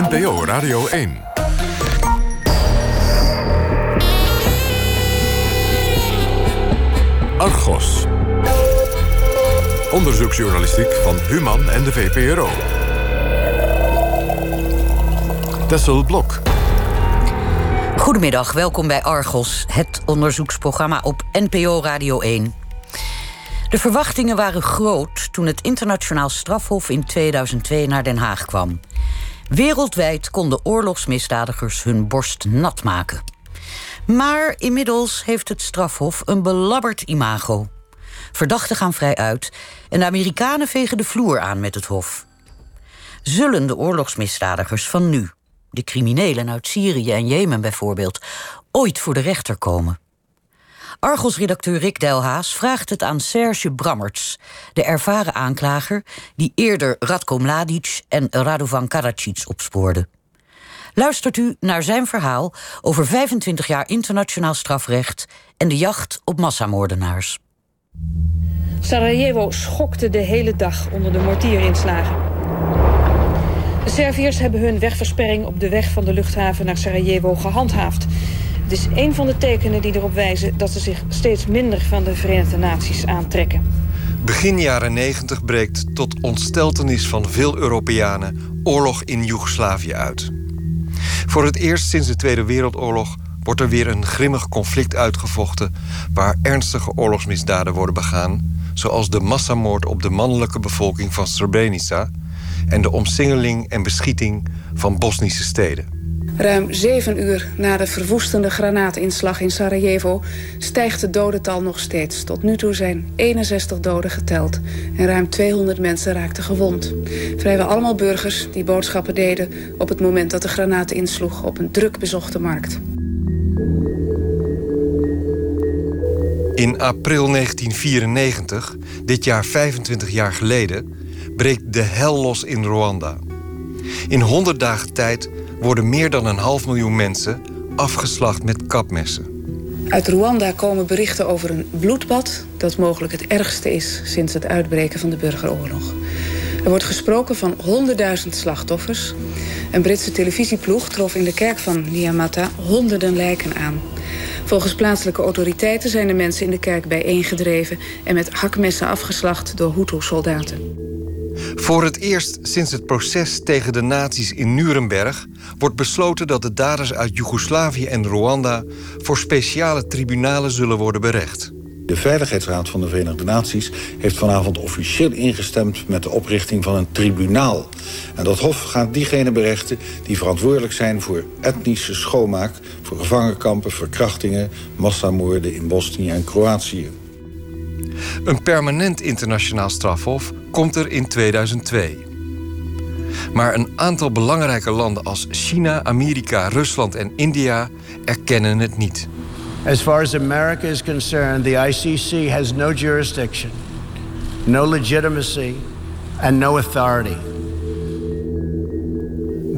NPO Radio 1. Argos. Onderzoeksjournalistiek van Human en de VPRO. Tessel Blok. Goedemiddag, welkom bij Argos, het onderzoeksprogramma op NPO Radio 1. De verwachtingen waren groot toen het internationaal strafhof in 2002 naar Den Haag kwam. Wereldwijd konden oorlogsmisdadigers hun borst nat maken. Maar inmiddels heeft het strafhof een belabberd imago. Verdachten gaan vrij uit en de Amerikanen vegen de vloer aan met het hof. Zullen de oorlogsmisdadigers van nu, de criminelen uit Syrië en Jemen bijvoorbeeld, ooit voor de rechter komen? Argos-redacteur Rick Delhaas vraagt het aan Serge Brammerts, de ervaren aanklager die eerder Radko Mladic en Radovan Karadzic opspoorde. Luistert u naar zijn verhaal over 25 jaar internationaal strafrecht en de jacht op massamoordenaars. Sarajevo schokte de hele dag onder de mortierinslagen. De Serviërs hebben hun wegversperring op de weg van de luchthaven naar Sarajevo gehandhaafd. Het is een van de tekenen die erop wijzen dat ze zich steeds minder van de Verenigde Naties aantrekken. Begin jaren 90 breekt tot ontsteltenis van veel Europeanen oorlog in Joegoslavië uit. Voor het eerst sinds de Tweede Wereldoorlog wordt er weer een grimmig conflict uitgevochten waar ernstige oorlogsmisdaden worden begaan, zoals de massamoord op de mannelijke bevolking van Srebrenica en de omsingeling en beschieting van Bosnische steden. Ruim zeven uur na de verwoestende granaatinslag in Sarajevo stijgt het dodental nog steeds. Tot nu toe zijn 61 doden geteld en ruim 200 mensen raakten gewond. Vrijwel allemaal burgers die boodschappen deden op het moment dat de granaat insloeg op een druk bezochte markt. In april 1994, dit jaar 25 jaar geleden, breekt de hel los in Rwanda. In 100 dagen tijd worden meer dan een half miljoen mensen afgeslacht met kapmessen. Uit Rwanda komen berichten over een bloedbad dat mogelijk het ergste is sinds het uitbreken van de burgeroorlog. Er wordt gesproken van 100.000 slachtoffers. Een Britse televisieploeg trof in de kerk van Niamata honderden lijken aan. Volgens plaatselijke autoriteiten zijn de mensen in de kerk bijeengedreven en met hakmessen afgeslacht door Hutu-soldaten. Voor het eerst sinds het proces tegen de nazi's in Nuremberg wordt besloten dat de daders uit Joegoslavië en Rwanda voor speciale tribunalen zullen worden berecht. De Veiligheidsraad van de Verenigde Naties heeft vanavond officieel ingestemd met de oprichting van een tribunaal. En dat hof gaat diegenen berechten die verantwoordelijk zijn voor etnische schoonmaak, voor gevangenkampen, verkrachtingen, massamoorden in Bosnië en Kroatië. Een permanent internationaal strafhof komt er in 2002. Maar een aantal belangrijke landen als China, Amerika, Rusland en India erkennen het niet. As far as America is concerned, the ICC has no jurisdiction, no legitimacy and no authority.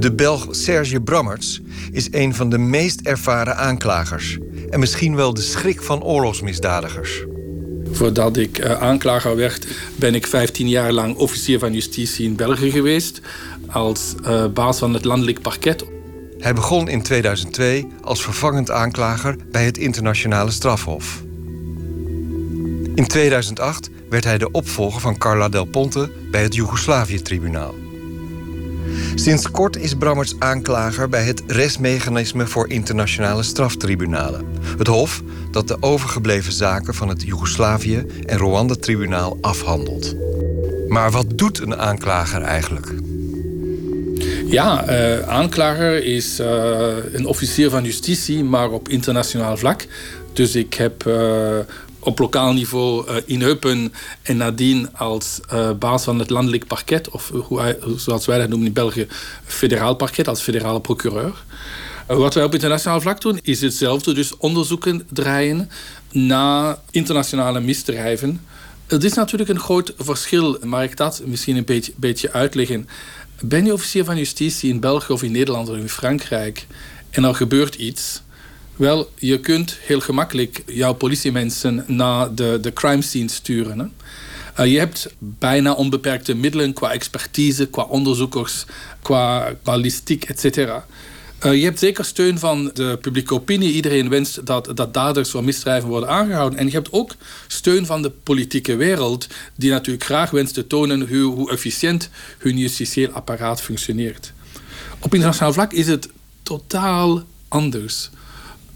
De Belg Serge Brammerts is een van de meest ervaren aanklagers en misschien wel de schrik van oorlogsmisdadigers. Voordat ik uh, aanklager werd, ben ik 15 jaar lang officier van justitie in België geweest. Als uh, baas van het landelijk parket. Hij begon in 2002 als vervangend aanklager bij het internationale strafhof. In 2008 werd hij de opvolger van Carla Del Ponte bij het Joegoslavië-tribunaal. Sinds kort is Brammerts aanklager bij het restmechanisme voor internationale straftribunalen. Het hof dat de overgebleven zaken van het Joegoslavië- en Rwanda-tribunaal afhandelt. Maar wat doet een aanklager eigenlijk? Ja, uh, aanklager is uh, een officier van justitie, maar op internationaal vlak. Dus ik heb uh, op lokaal niveau in Eupen en nadien als baas van het landelijk parket, of hoe, zoals wij dat noemen in België, federaal parket, als federale procureur. Wat wij op internationaal vlak doen, is hetzelfde. Dus onderzoeken draaien naar internationale misdrijven. Het is natuurlijk een groot verschil, maar ik dat misschien een beetje, beetje uitleggen. Ben je officier van justitie in België of in Nederland of in Frankrijk en er gebeurt iets, wel, je kunt heel gemakkelijk jouw politiemensen naar de, de crime scene sturen. Hè? Uh, je hebt bijna onbeperkte middelen qua expertise, qua onderzoekers, qua ballistiek, etc. Uh, je hebt zeker steun van de publieke opinie. Iedereen wenst dat, dat daders van misdrijven worden aangehouden. En je hebt ook steun van de politieke wereld, die natuurlijk graag wenst te tonen hoe, hoe efficiënt hun justitieel apparaat functioneert. Op internationaal vlak is het totaal anders.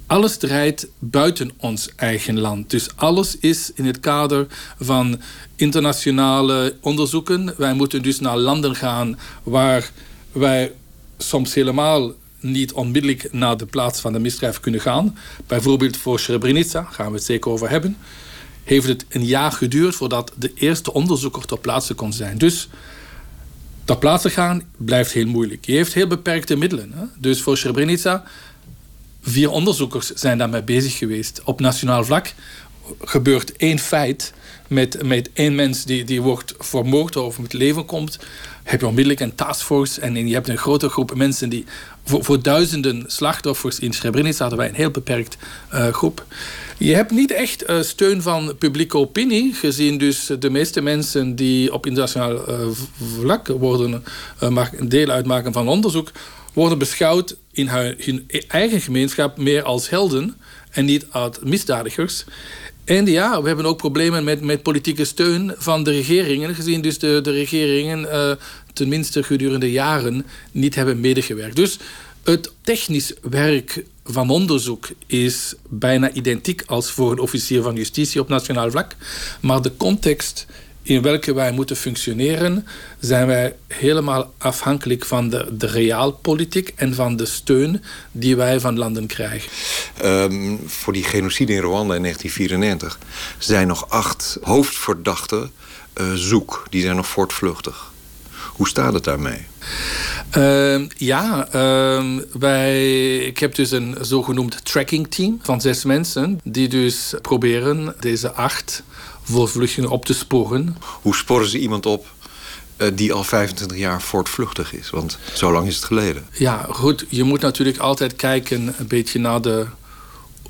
Alles draait buiten ons eigen land. Dus alles is in het kader van internationale onderzoeken. Wij moeten dus naar landen gaan waar wij soms helemaal niet onmiddellijk naar de plaats van de misdrijf kunnen gaan. Bijvoorbeeld voor Srebrenica, gaan we het zeker over hebben. Heeft het een jaar geduurd voordat de eerste onderzoeker ter plaatse kon zijn. Dus ter plaatse gaan blijft heel moeilijk. Je heeft heel beperkte middelen. Hè? Dus voor Srebrenica, vier onderzoekers zijn daarmee bezig geweest. Op nationaal vlak gebeurt één feit met, met één mens die, die wordt vermoord of met leven komt heb je onmiddellijk een taskforce en je hebt een grote groep mensen die voor, voor duizenden slachtoffers in Srebrenica hadden wij een heel beperkt uh, groep. Je hebt niet echt uh, steun van publieke opinie, gezien dus de meeste mensen die op internationaal uh, vlak worden, deel uitmaken van onderzoek, worden beschouwd in hun eigen gemeenschap meer als helden en niet als misdadigers. En ja, we hebben ook problemen met, met politieke steun van de regeringen, gezien dus de, de regeringen uh, tenminste gedurende jaren niet hebben medegewerkt. Dus het technisch werk van onderzoek is bijna identiek als voor een officier van justitie op nationaal vlak. Maar de context in welke wij moeten functioneren, zijn wij helemaal afhankelijk van de, de realpolitiek en van de steun die wij van landen krijgen. Um, voor die genocide in Rwanda in 1994 zijn nog acht hoofdverdachten uh, zoek. Die zijn nog voortvluchtig. Hoe staat het daarmee? Uh, ja, uh, wij, ik heb dus een zogenoemd tracking team van zes mensen... die dus proberen deze acht voortvluchtelingen op te sporen. Hoe sporen ze iemand op uh, die al 25 jaar voortvluchtig is? Want zo lang is het geleden. Ja, goed. Je moet natuurlijk altijd kijken een beetje naar de,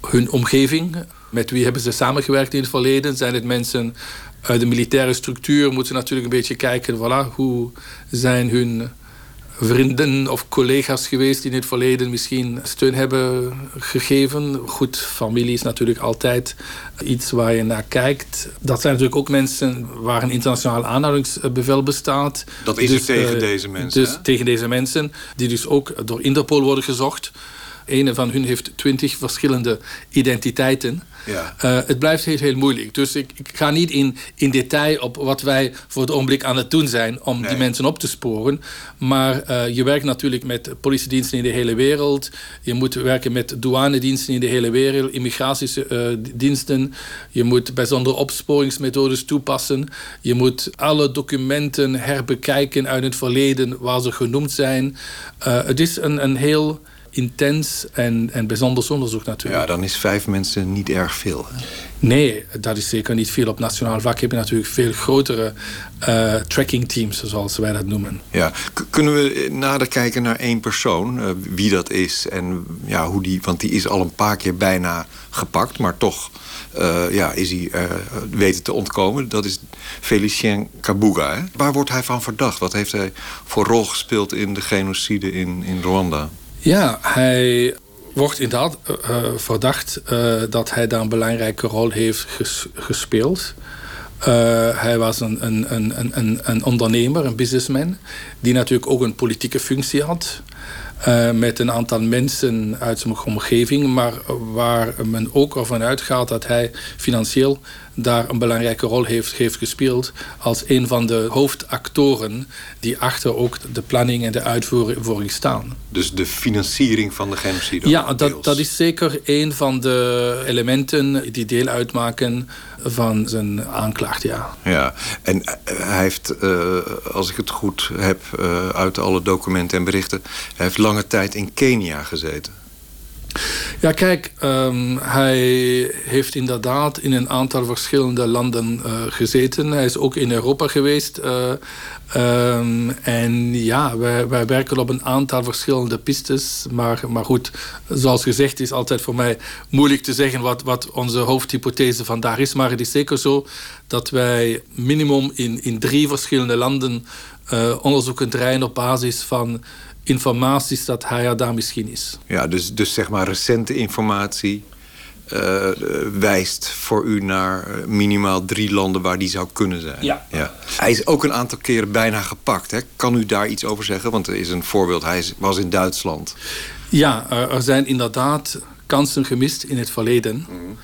hun omgeving. Met wie hebben ze samengewerkt in het verleden? Zijn het mensen uit de militaire structuur? Moeten natuurlijk een beetje kijken, voilà, hoe zijn hun vrienden of collega's geweest die in het verleden misschien steun hebben gegeven. Goed, familie is natuurlijk altijd iets waar je naar kijkt. Dat zijn natuurlijk ook mensen waar een internationaal aanhoudingsbevel bestaat. Dat is dus, tegen uh, deze mensen. Dus tegen deze mensen, die dus ook door Interpol worden gezocht. Een van hun heeft twintig verschillende identiteiten. Ja. Uh, het blijft heel, heel moeilijk. Dus ik, ik, ga niet in, in detail op wat wij voor het ogenblik aan het doen zijn om nee. die mensen op te sporen. Maar uh, je werkt natuurlijk met politiediensten in de hele wereld. Je moet werken met douanediensten in de hele wereld, immigratiediensten. Je moet bijzondere opsporingsmethodes toepassen. Je moet alle documenten herbekijken uit het verleden waar ze genoemd zijn. Uh, het is een, een heel intens en, en bijzonder onderzoek natuurlijk. Ja, dan is vijf mensen niet erg veel. Hè? Nee, dat is zeker niet veel. Op nationaal vlak heb je natuurlijk veel grotere uh, tracking teams, zoals wij dat noemen. Ja. kunnen we nader kijken naar één persoon, uh, wie dat is en ja, hoe die, want die is al een paar keer bijna gepakt, maar toch uh, ja, is hij weten te ontkomen. Dat is Felicien Kabuga. Hè? Waar wordt hij van verdacht? Wat heeft hij voor rol gespeeld in de genocide in, in Rwanda? Ja, hij wordt inderdaad uh, verdacht uh, dat hij daar een belangrijke rol heeft ges gespeeld. Hij was een, een, een, een, een ondernemer, een businessman, die natuurlijk ook een politieke functie had. Uh, met een aantal mensen uit zijn omgeving, maar waar men ook ervan uitgaat dat hij financieel daar een belangrijke rol heeft, heeft gespeeld als een van de hoofdactoren die achter ook de planning en de uitvoering staan. Dus de financiering van de genocide? Ja, dat, dat is zeker een van de elementen die deel uitmaken van zijn aanklacht, ja. Ja, en eh, hij heeft, uh, als ik het goed heb uh, uit alle documenten en berichten... hij heeft lange tijd in Kenia gezeten. Ja, kijk, um, hij heeft inderdaad in een aantal verschillende landen uh, gezeten. Hij is ook in Europa geweest. Uh, um, en ja, wij, wij, werken op een aantal verschillende pistes. Maar, maar goed, zoals gezegd is altijd voor mij moeilijk te zeggen wat, wat onze hoofdhypothese vandaag is. Maar het is zeker zo dat wij minimum in, in drie verschillende landen uh, onderzoeken draaien op basis van informaties dat hij er daar misschien is. Ja, dus, dus zeg maar recente informatie uh, wijst voor u naar eh, minimaal drie landen waar die zou kunnen zijn. Ja. ja. Hij is ook een aantal keren bijna gepakt. Hè? Kan u daar iets over zeggen? Want er is een voorbeeld, hij was in Duitsland. Ja, er zijn inderdaad kansen gemist in het verleden. Mm.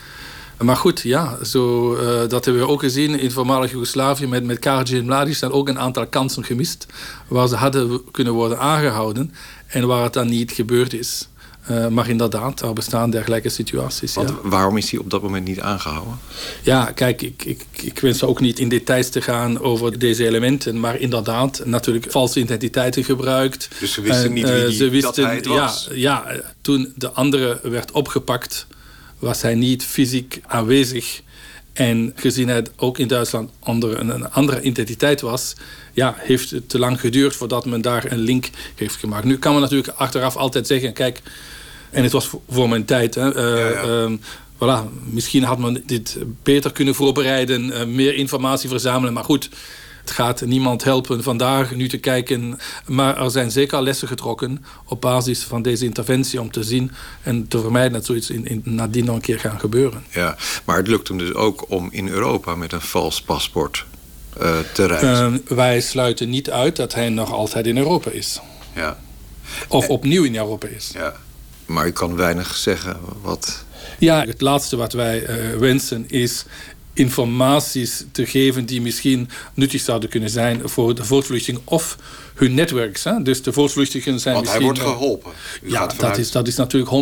Maar goed, ja, zo, uh, dat hebben we ook gezien in voormalig Joegoslavië met, met Karadžić en Mladić zijn ook een aantal kansen gemist waar ze hadden kunnen worden aangehouden en waar het dan niet gebeurd is. Uh, maar inderdaad, er bestaan dergelijke situaties. Want waarom is hij op dat moment niet aangehouden? Ja, kijk, ik, ik, ik wens ook niet in details te gaan over deze elementen. Maar inderdaad, natuurlijk valse identiteiten gebruikt. Dus ze wisten niet wie die, uh, ze wisten, dat hij het was? Ja, ja, toen de andere werd opgepakt was hij niet fysiek aanwezig. En gezien hij ook in Duitsland onder een, andere identiteit was, ja, heeft het te lang geduurd voordat men daar een link heeft gemaakt. Nu kan men natuurlijk achteraf altijd zeggen: kijk, en het was voor mijn tijd. Hè, uh, Um, voilà, misschien had men dit beter kunnen voorbereiden, uh, meer informatie verzamelen. Maar goed, het gaat niemand helpen vandaag nu te kijken. Maar er zijn zeker lessen getrokken op basis van deze interventie om te zien en te vermijden dat zoiets in, in, nadien nog een keer gaat gebeuren. Ja, maar het lukt hem dus ook om in Europa met een vals paspoort uh, te reizen. Uh, wij sluiten niet uit dat hij nog altijd in Europa is. Ja. Of opnieuw in Europa is. Ja. Maar je kan weinig zeggen wat. Ja, het laatste wat wij uh, wensen is informaties te geven die misschien nuttig zouden kunnen zijn voor de voortvluchting of hun netwerks. Hè? Dus de voortvluchtigen zijn Want misschien... hij wordt geholpen. U ja, dat, is, dat is natuurlijk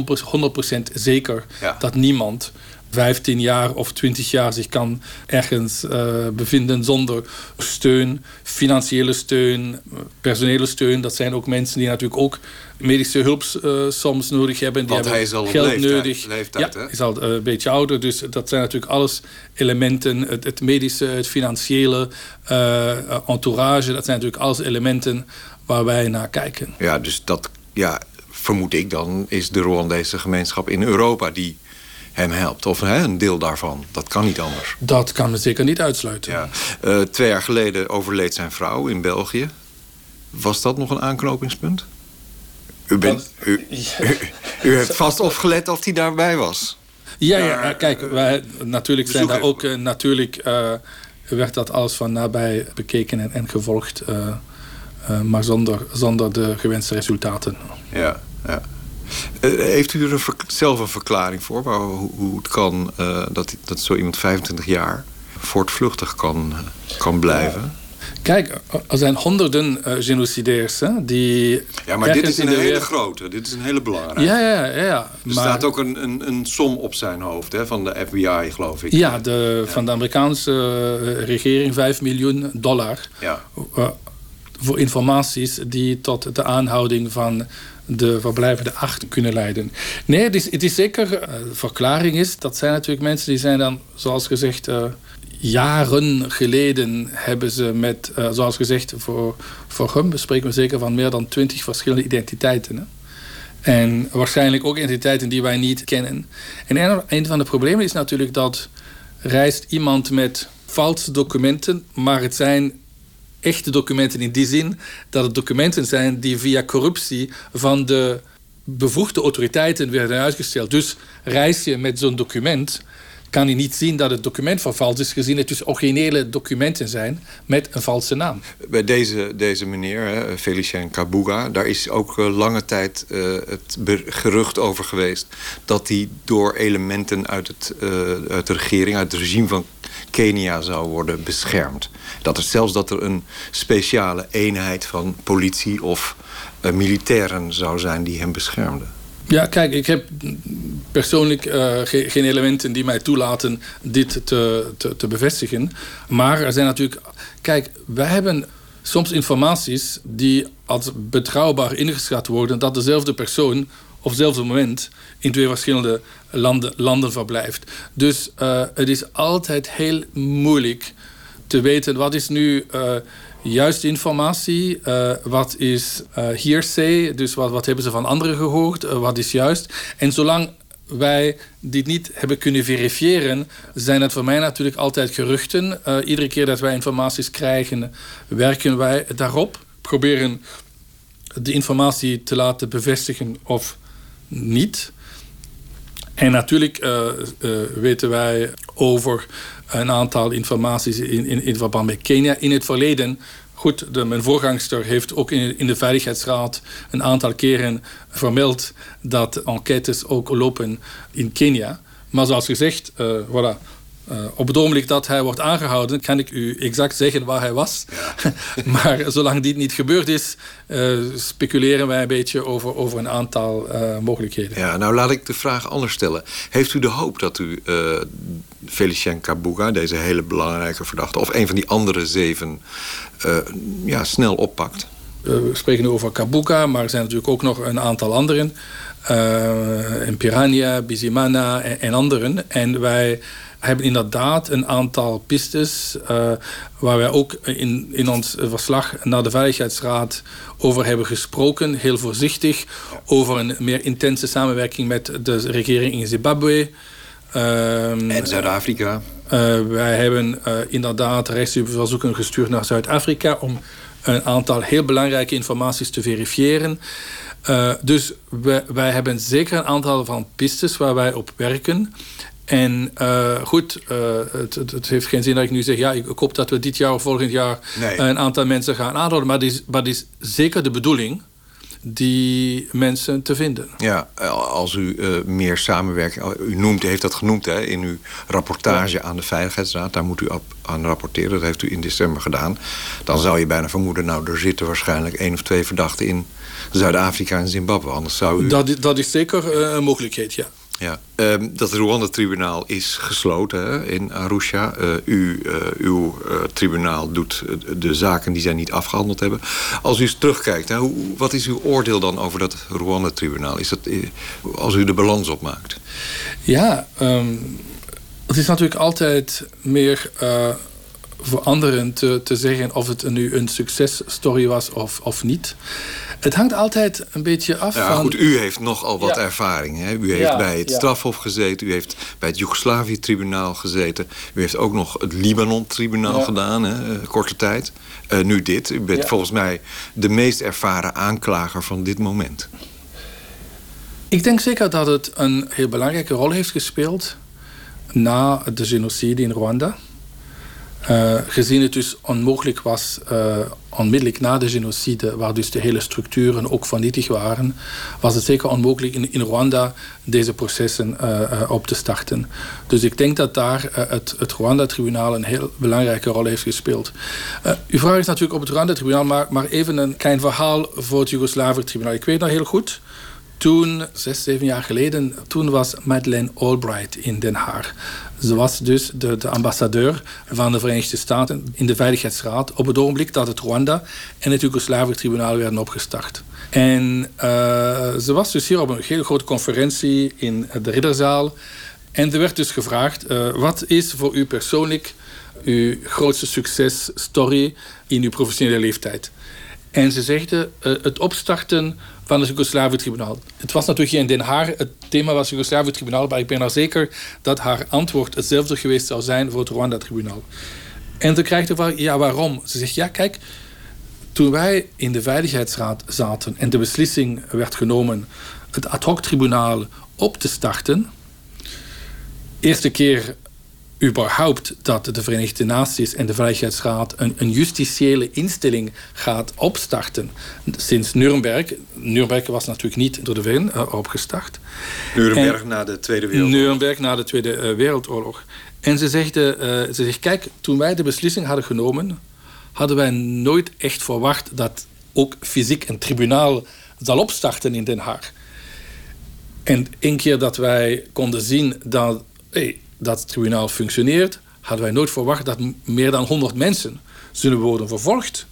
100% zeker ja. dat niemand 15 jaar of 20 jaar zich kan ergens uh, bevinden zonder steun, financiële steun, personele steun. Dat zijn ook mensen die natuurlijk ook medische hulp uh, soms nodig hebben. Die Want hebben hij is al geld leeftijd, nodig. leeftijd, ja, hè? is al uh, een beetje ouder. Dus dat zijn natuurlijk alles elementen. Het, het medische, het financiële, entourage. Dat zijn natuurlijk alles elementen waar wij naar kijken. Ja, dus dat ja, vermoed ik dan is de Rwandese gemeenschap in Europa die hem helpt. Of hè, een deel daarvan. Dat kan niet anders. Dat kan me zeker niet uitsluiten. Ja. Uh, twee jaar geleden overleed zijn vrouw in België. Was dat nog een aanknopingspunt? U, bent, u, u, u heeft vast opgelet of hij daarbij was. Ja, ja kijk, wij, natuurlijk zijn daar ook... Uh, natuurlijk uh, werd dat alles van nabij bekeken en, en gevolgd. maar zonder, zonder de gewenste resultaten. Ja, ja. Uh, heeft u er zelf een verklaring voor waar, hoe, het kan uh, dat, dat zo iemand 25 jaar voortvluchtig kan, kan blijven? Kijk, er zijn honderden uh, genocideers hè, die. Ja, maar dit is een hele grote, dit is een hele belangrijke. Ja, ja, ja. ja. Er maar... staat ook een, een, een, som op zijn hoofd hè, van de FBI, geloof ik. Ja, de, ja. van de Amerikaanse regering 5 miljoen dollar. Ja. voor informaties die tot de aanhouding van de verblijvende acht kunnen leiden. Nee, het is, zeker, de verklaring is, dat zijn natuurlijk mensen die zijn dan, zoals gezegd, uh, jaren geleden hebben ze met, uh, zoals gezegd, voor, voor hem bespreken we zeker van meer dan twintig verschillende identiteiten. Hè? En waarschijnlijk ook identiteiten die wij niet kennen. En een van de problemen is natuurlijk dat reist iemand met valse documenten, maar het zijn echte documenten in die zin dat het documenten zijn die via corruptie van de bevoegde autoriteiten werden uitgesteld. Dus reis je met zo'n document, kan je niet zien dat het document vervals is, gezien het dus originele documenten zijn met een valse naam. Bij deze, deze meneer, Felicien Kabuga, daar is ook uh, lange tijd uh, het gerucht over geweest dat hij door elementen uit, het, uh, uit de regering, uit het regime van Kenia zou worden beschermd. Dat er zelfs dat er een speciale eenheid van politie of uh, militairen zou zijn die hem beschermden. Ja, kijk, ik heb persoonlijk ge geen elementen die mij toelaten dit te, te, te, bevestigen. Maar er zijn natuurlijk. Kijk, wij hebben soms informaties die als betrouwbaar ingeschat worden dat dezelfde persoon op hetzelfde moment in twee verschillende landen, landen verblijft. Dus uh, het is altijd heel moeilijk te weten wat is nu uh, juiste informatie, uh, wat is hearsay, dus wat, wat hebben ze van anderen gehoord, wat is juist. En zolang wij dit niet hebben kunnen verifiëren, zijn het voor mij natuurlijk altijd geruchten. Iedere keer dat wij informaties krijgen, werken wij daarop. Proberen de informatie te laten bevestigen of niet. En natuurlijk uh, uh, weten wij over een aantal informaties in, in, in verband met Kenia. In het verleden Goed, de, mijn voorgangster heeft ook in, in, de Veiligheidsraad een aantal keren vermeld dat enquêtes ook lopen in Kenia. Maar zoals gezegd, uh, voilà, uh, op het ogenblik dat hij wordt aangehouden, kan ik u exact zeggen waar hij was. maar zolang dit niet gebeurd is, uh, speculeren wij een beetje over, over een aantal uh, mogelijkheden. Ja, nou laat ik de vraag anders stellen. Heeft u de hoop dat u Felicien Kabuga, deze hele belangrijke verdachte, of een van die andere zeven, ja, snel oppakt? we spreken nu over Kabuga, maar er zijn natuurlijk ook nog een aantal anderen. Uh, Piranha, Bizimana en, en anderen. En wij hebben inderdaad een aantal pistes uh, waar wij ook in, in ons verslag naar de Veiligheidsraad over hebben gesproken. Heel voorzichtig over een meer intense samenwerking met de regering in Zimbabwe. Um, en Zuid-Afrika. Uh, wij hebben uh, inderdaad rechtsverzoeken gestuurd naar Zuid-Afrika om een aantal heel belangrijke informaties te verifiëren. Uh, dus wij, wij, hebben zeker een aantal van pistes waar wij op werken. En uh, goed, uh, het, het, heeft geen zin dat ik nu zeg... ja, ik hoop dat we dit jaar of volgend jaar nee. een aantal mensen gaan aanhouden. Maar het is, maar is zeker de bedoeling die mensen te vinden. Ja, als u uh, meer samenwerking... U noemt, heeft dat genoemd hè, in uw rapportage ja. aan de Veiligheidsraad. Daar moet u op, aan rapporteren. Dat heeft u in december gedaan. Dan zou je bijna vermoeden... nou, er zitten waarschijnlijk één of twee verdachten in... Zuid-Afrika en Zimbabwe. Anders zou u... Dat, dat is zeker een mogelijkheid, ja. Ja, um, dat Rwanda-tribunaal is gesloten in Arusha. Uh, u, uh, uw uh, tribunaal doet de zaken die zij niet afgehandeld hebben. Als u eens terugkijkt, hè, hoe, wat is uw oordeel dan over dat Rwanda-tribunaal? Is dat, als u de balans opmaakt? Ja, um, het is natuurlijk altijd meer voor anderen te, te zeggen of het nu een successtory was of, of niet. Het hangt altijd een beetje af ja, van... Goed, u heeft nogal wat ja. ervaring. Hè? U heeft ja, bij het strafhof gezeten. U heeft bij het Joegoslavië-tribunaal gezeten. U heeft ook nog het Libanon-tribunaal gedaan, hè? korte tijd. Uh, nu dit. U bent volgens mij de meest ervaren aanklager van dit moment. Ik denk zeker dat het een heel belangrijke rol heeft gespeeld... na de genocide in Rwanda... Uh, gezien het dus onmogelijk was, uh, onmiddellijk na de genocide, waar dus de hele structuren ook vernietigd waren, was het zeker onmogelijk in, in Rwanda deze processen uh, op te starten. Dus ik denk dat daar het, het Rwanda-tribunaal een heel belangrijke rol heeft gespeeld. uw vraag is natuurlijk op het Rwanda-tribunaal, maar, maar even een klein verhaal voor het Joegoslavië-tribunaal. Ik weet nog heel goed toen, zes, zeven jaar geleden, toen was Madeleine Albright in Den Haag. Ze was dus de, de, ambassadeur van de Verenigde Staten in de Veiligheidsraad op het ogenblik dat het Rwanda en het Joegoslavië-tribunaal werden opgestart. En uh, ze was dus hier op een hele grote conferentie in de Ridderzaal. En er werd dus gevraagd, uh, wat is voor u persoonlijk uw grootste successtory in uw professionele leeftijd? En ze zegde, uh, het opstarten van het Joegoslavië-tribunaal. Het was natuurlijk in Den Haag, het thema was het Joegoslavië-tribunaal, maar ik ben er zeker dat haar antwoord hetzelfde geweest zou zijn voor het Rwanda-tribunaal. En dan krijgt vraag, ja waarom? Ze zegt, ja kijk, toen wij in de Veiligheidsraad zaten en de beslissing werd genomen het ad hoc-tribunaal op te starten, eerste keer überhaupt dat de Verenigde Naties en de Veiligheidsraad een, een justitiële instelling gaat opstarten sinds Nuremberg. Nuremberg was natuurlijk niet door de VN uh, opgestart. Nuremberg en, na de Tweede Wereldoorlog. Nuremberg na de Tweede uh, Wereldoorlog. En ze zegt, uh, ze zegt, kijk, toen wij de beslissing hadden genomen, hadden wij nooit echt verwacht dat ook fysiek een tribunaal zal opstarten in Den Haag. En één keer dat wij konden zien dat hey, dat het tribunaal functioneert, hadden wij nooit verwacht dat meer dan 100 mensen zullen worden vervolgd.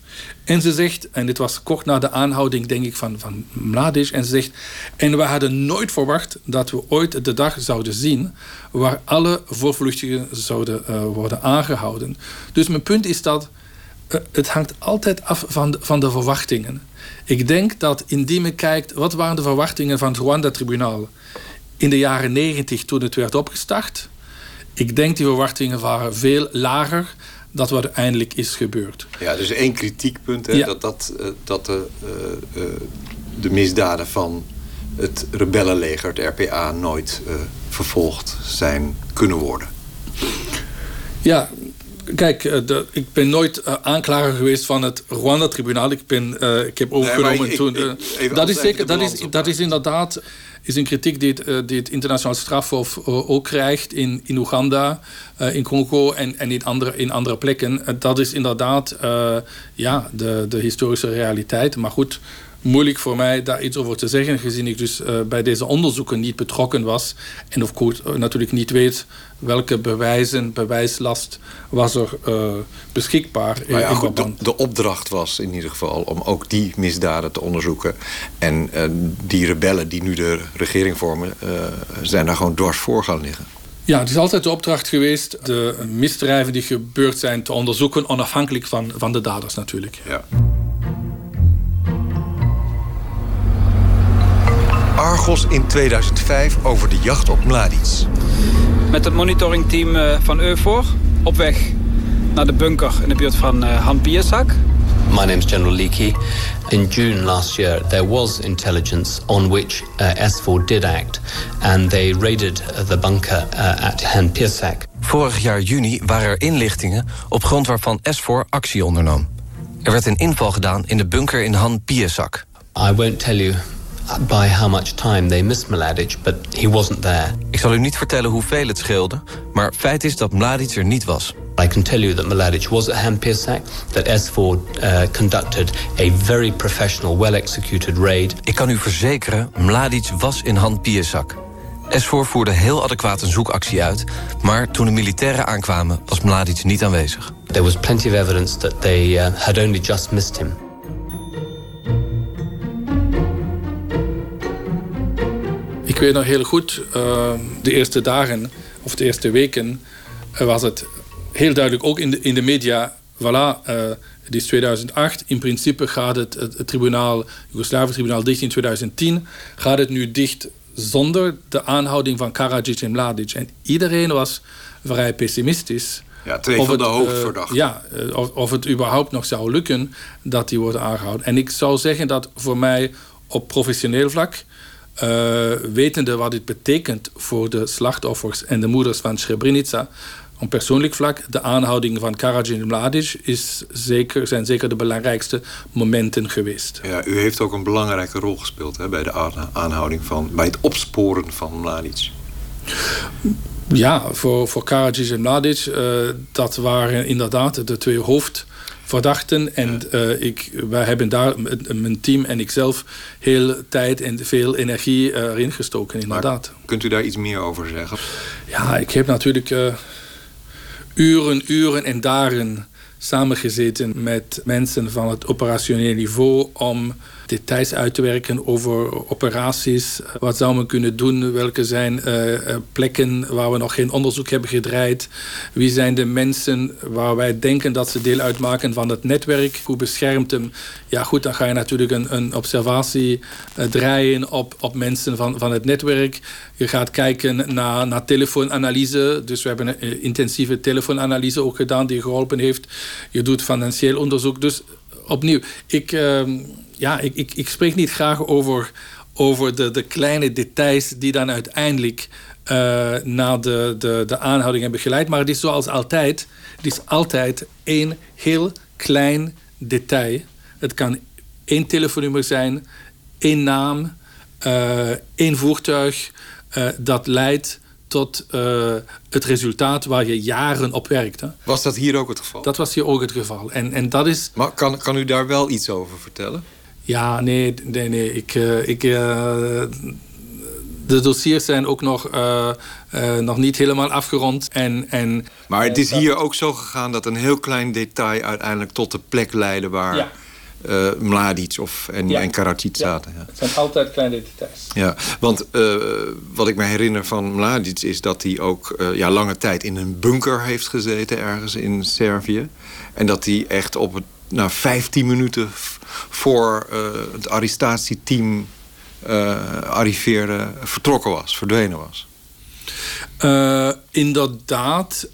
En ze zegt, en dit was kort na de aanhouding, denk ik, van, van Mladic. En ze zegt, en we hadden nooit verwacht dat we ooit de dag zouden zien waar alle voorvluchtigen zouden uh, worden aangehouden. Dus mijn punt is dat uh, het hangt altijd af van van de verwachtingen. Ik denk dat indien men kijkt, wat waren de verwachtingen van het Rwanda-tribunaal in de jaren 90 toen het werd opgestart? Ik denk die verwachtingen waren veel lager dat wat uiteindelijk is gebeurd. Ja, dus één kritiekpunt, hè, dat, dat, uh, dat de, uh, uh, de misdaden van het rebellenleger, het RPA, nooit vervolgd zijn kunnen worden. Ja, kijk, de, ik ben nooit aanklager geweest van het Rwanda-tribunaal. Ik, ben, ik heb overgenomen nee, ik, toen. Ik, ik, dat, is zeker, dat, is, dat is inderdaad is een kritiek die het, uh, die het internationaal strafhof uh, ook krijgt in, in Oeganda, uh, in Congo en, en in, andere, in andere plekken. dat is inderdaad ja, de, de historische realiteit. Maar goed, moeilijk voor mij daar iets over te zeggen, gezien ik dus uh, bij deze onderzoeken niet betrokken was. En of course uh, natuurlijk niet weet welke bewijzen, bewijslast was er uh, beschikbaar. Maar ja, goed, de, de, opdracht was in ieder geval om ook die misdaden te onderzoeken. En die rebellen die nu de regering vormen, zijn daar gewoon dwars voor gaan liggen. Ja, het is altijd de opdracht geweest de misdrijven die gebeurd zijn te onderzoeken, onafhankelijk van, van de daders natuurlijk. Ja. Argos in 2005 over de jacht op Mladic. Met het monitoringteam eh, van EUFOR op weg naar de bunker in de buurt van uh, Han Piersak. My name is General Leakey. In June last year, there was intelligence on which uh, S4 did act, and they raided the bunker uh, at Han Piersak. Vorig jaar juni waren er inlichtingen op grond waarvan S4 actie ondernam. Er werd een inval gedaan in de bunker in Han Piersak. I won't tell you by how much time they missed Mladic, but he wasn't there. Ik zal u niet vertellen hoeveel het scheelde, maar feit is dat Mladic er niet was. I can tell you that Mladic was at Hampirsak, that S4 uh, conducted a very professional, well-executed raid. Ik kan u verzekeren, Mladic was in Han Piersak. S4 voerde heel adequaat een zoekactie uit, maar toen de militairen aankwamen was Mladic niet aanwezig. There was plenty of evidence that they uh, had only just missed him. Ik weet nog heel goed, uh, de eerste dagen of de eerste weken uh, was het heel duidelijk ook in de, in de media. Voilà, uh, het is 2008. In principe gaat het, het, het tribunaal, Joegoslavisch tribunaal dicht in 2010. Gaat het nu dicht zonder de aanhouding van Karadzic en Mladic. En iedereen was vrij pessimistisch. Ja, twee van de hoofdverdachten. ja, of, of het überhaupt nog zou lukken dat die worden aangehouden. En ik zou zeggen dat voor mij op professioneel vlak uh, wetende wat dit betekent voor de slachtoffers en de moeders van Srebrenica, op persoonlijk vlak, de aanhouding van Karadzic en Mladic is zeker, zijn zeker de belangrijkste momenten geweest. Ja, u heeft ook een belangrijke rol gespeeld hè, bij de aanhouding van, bij het opsporen van Mladic. Ja, voor, voor Karadzic en Mladic, uh, dat waren inderdaad de twee hoofd verdachten. En uh, ik, wij hebben daar, mijn team en ikzelf, heel tijd en veel energie uh, erin gestoken, inderdaad. Maar kunt u daar iets meer over zeggen? Ja, ik heb natuurlijk uh, uren, uren en dagen samengezeten met mensen van het operationeel niveau om details uit te werken over operaties. Wat zou men kunnen doen? Welke zijn uh, plekken waar we nog geen onderzoek hebben gedraaid? Wie zijn de mensen waar wij denken dat ze deel uitmaken van het netwerk? Hoe beschermt hem? Ja goed, dan ga je natuurlijk een, een observatie uh, draaien op, op mensen van, van het netwerk. Je gaat kijken naar, naar telefoonanalyse. Dus we hebben een intensieve telefoonanalyse ook gedaan die geholpen heeft. Je doet financieel onderzoek. Dus opnieuw, ik... Uh, ja, ik, ik, ik spreek niet graag over, over de, de kleine details die dan uiteindelijk uh, naar de, de, de aanhouding hebben geleid. Maar het is zoals altijd, het is altijd één heel klein detail. Het kan één telefoonnummer zijn, één naam, uh, één voertuig uh, dat leidt tot uh, het resultaat waar je jaren op werkt. Hè. Was dat hier ook het geval? Dat was hier ook het geval. En, en dat is... Maar kan, kan u daar wel iets over vertellen? Ja, nee, nee, nee. Ik, uh, ik, uh, de dossiers zijn ook nog, uh, uh, nog niet helemaal afgerond. En, en, maar het is hier ook zo gegaan dat een heel klein detail uiteindelijk tot de plek leidde waar ja. uh, Mladic of, en, ja. en Karadzic zaten. Ja. Het zijn altijd kleine details. Ja, want wat ik me herinner van Mladic is dat hij ook ja, lange tijd in een bunker heeft gezeten ergens in Servië. En dat hij echt op het, nou, 15 minuten voor het arrestatieteam uh, arriveerde, vertrokken was, verdwenen was. Uh, inderdaad.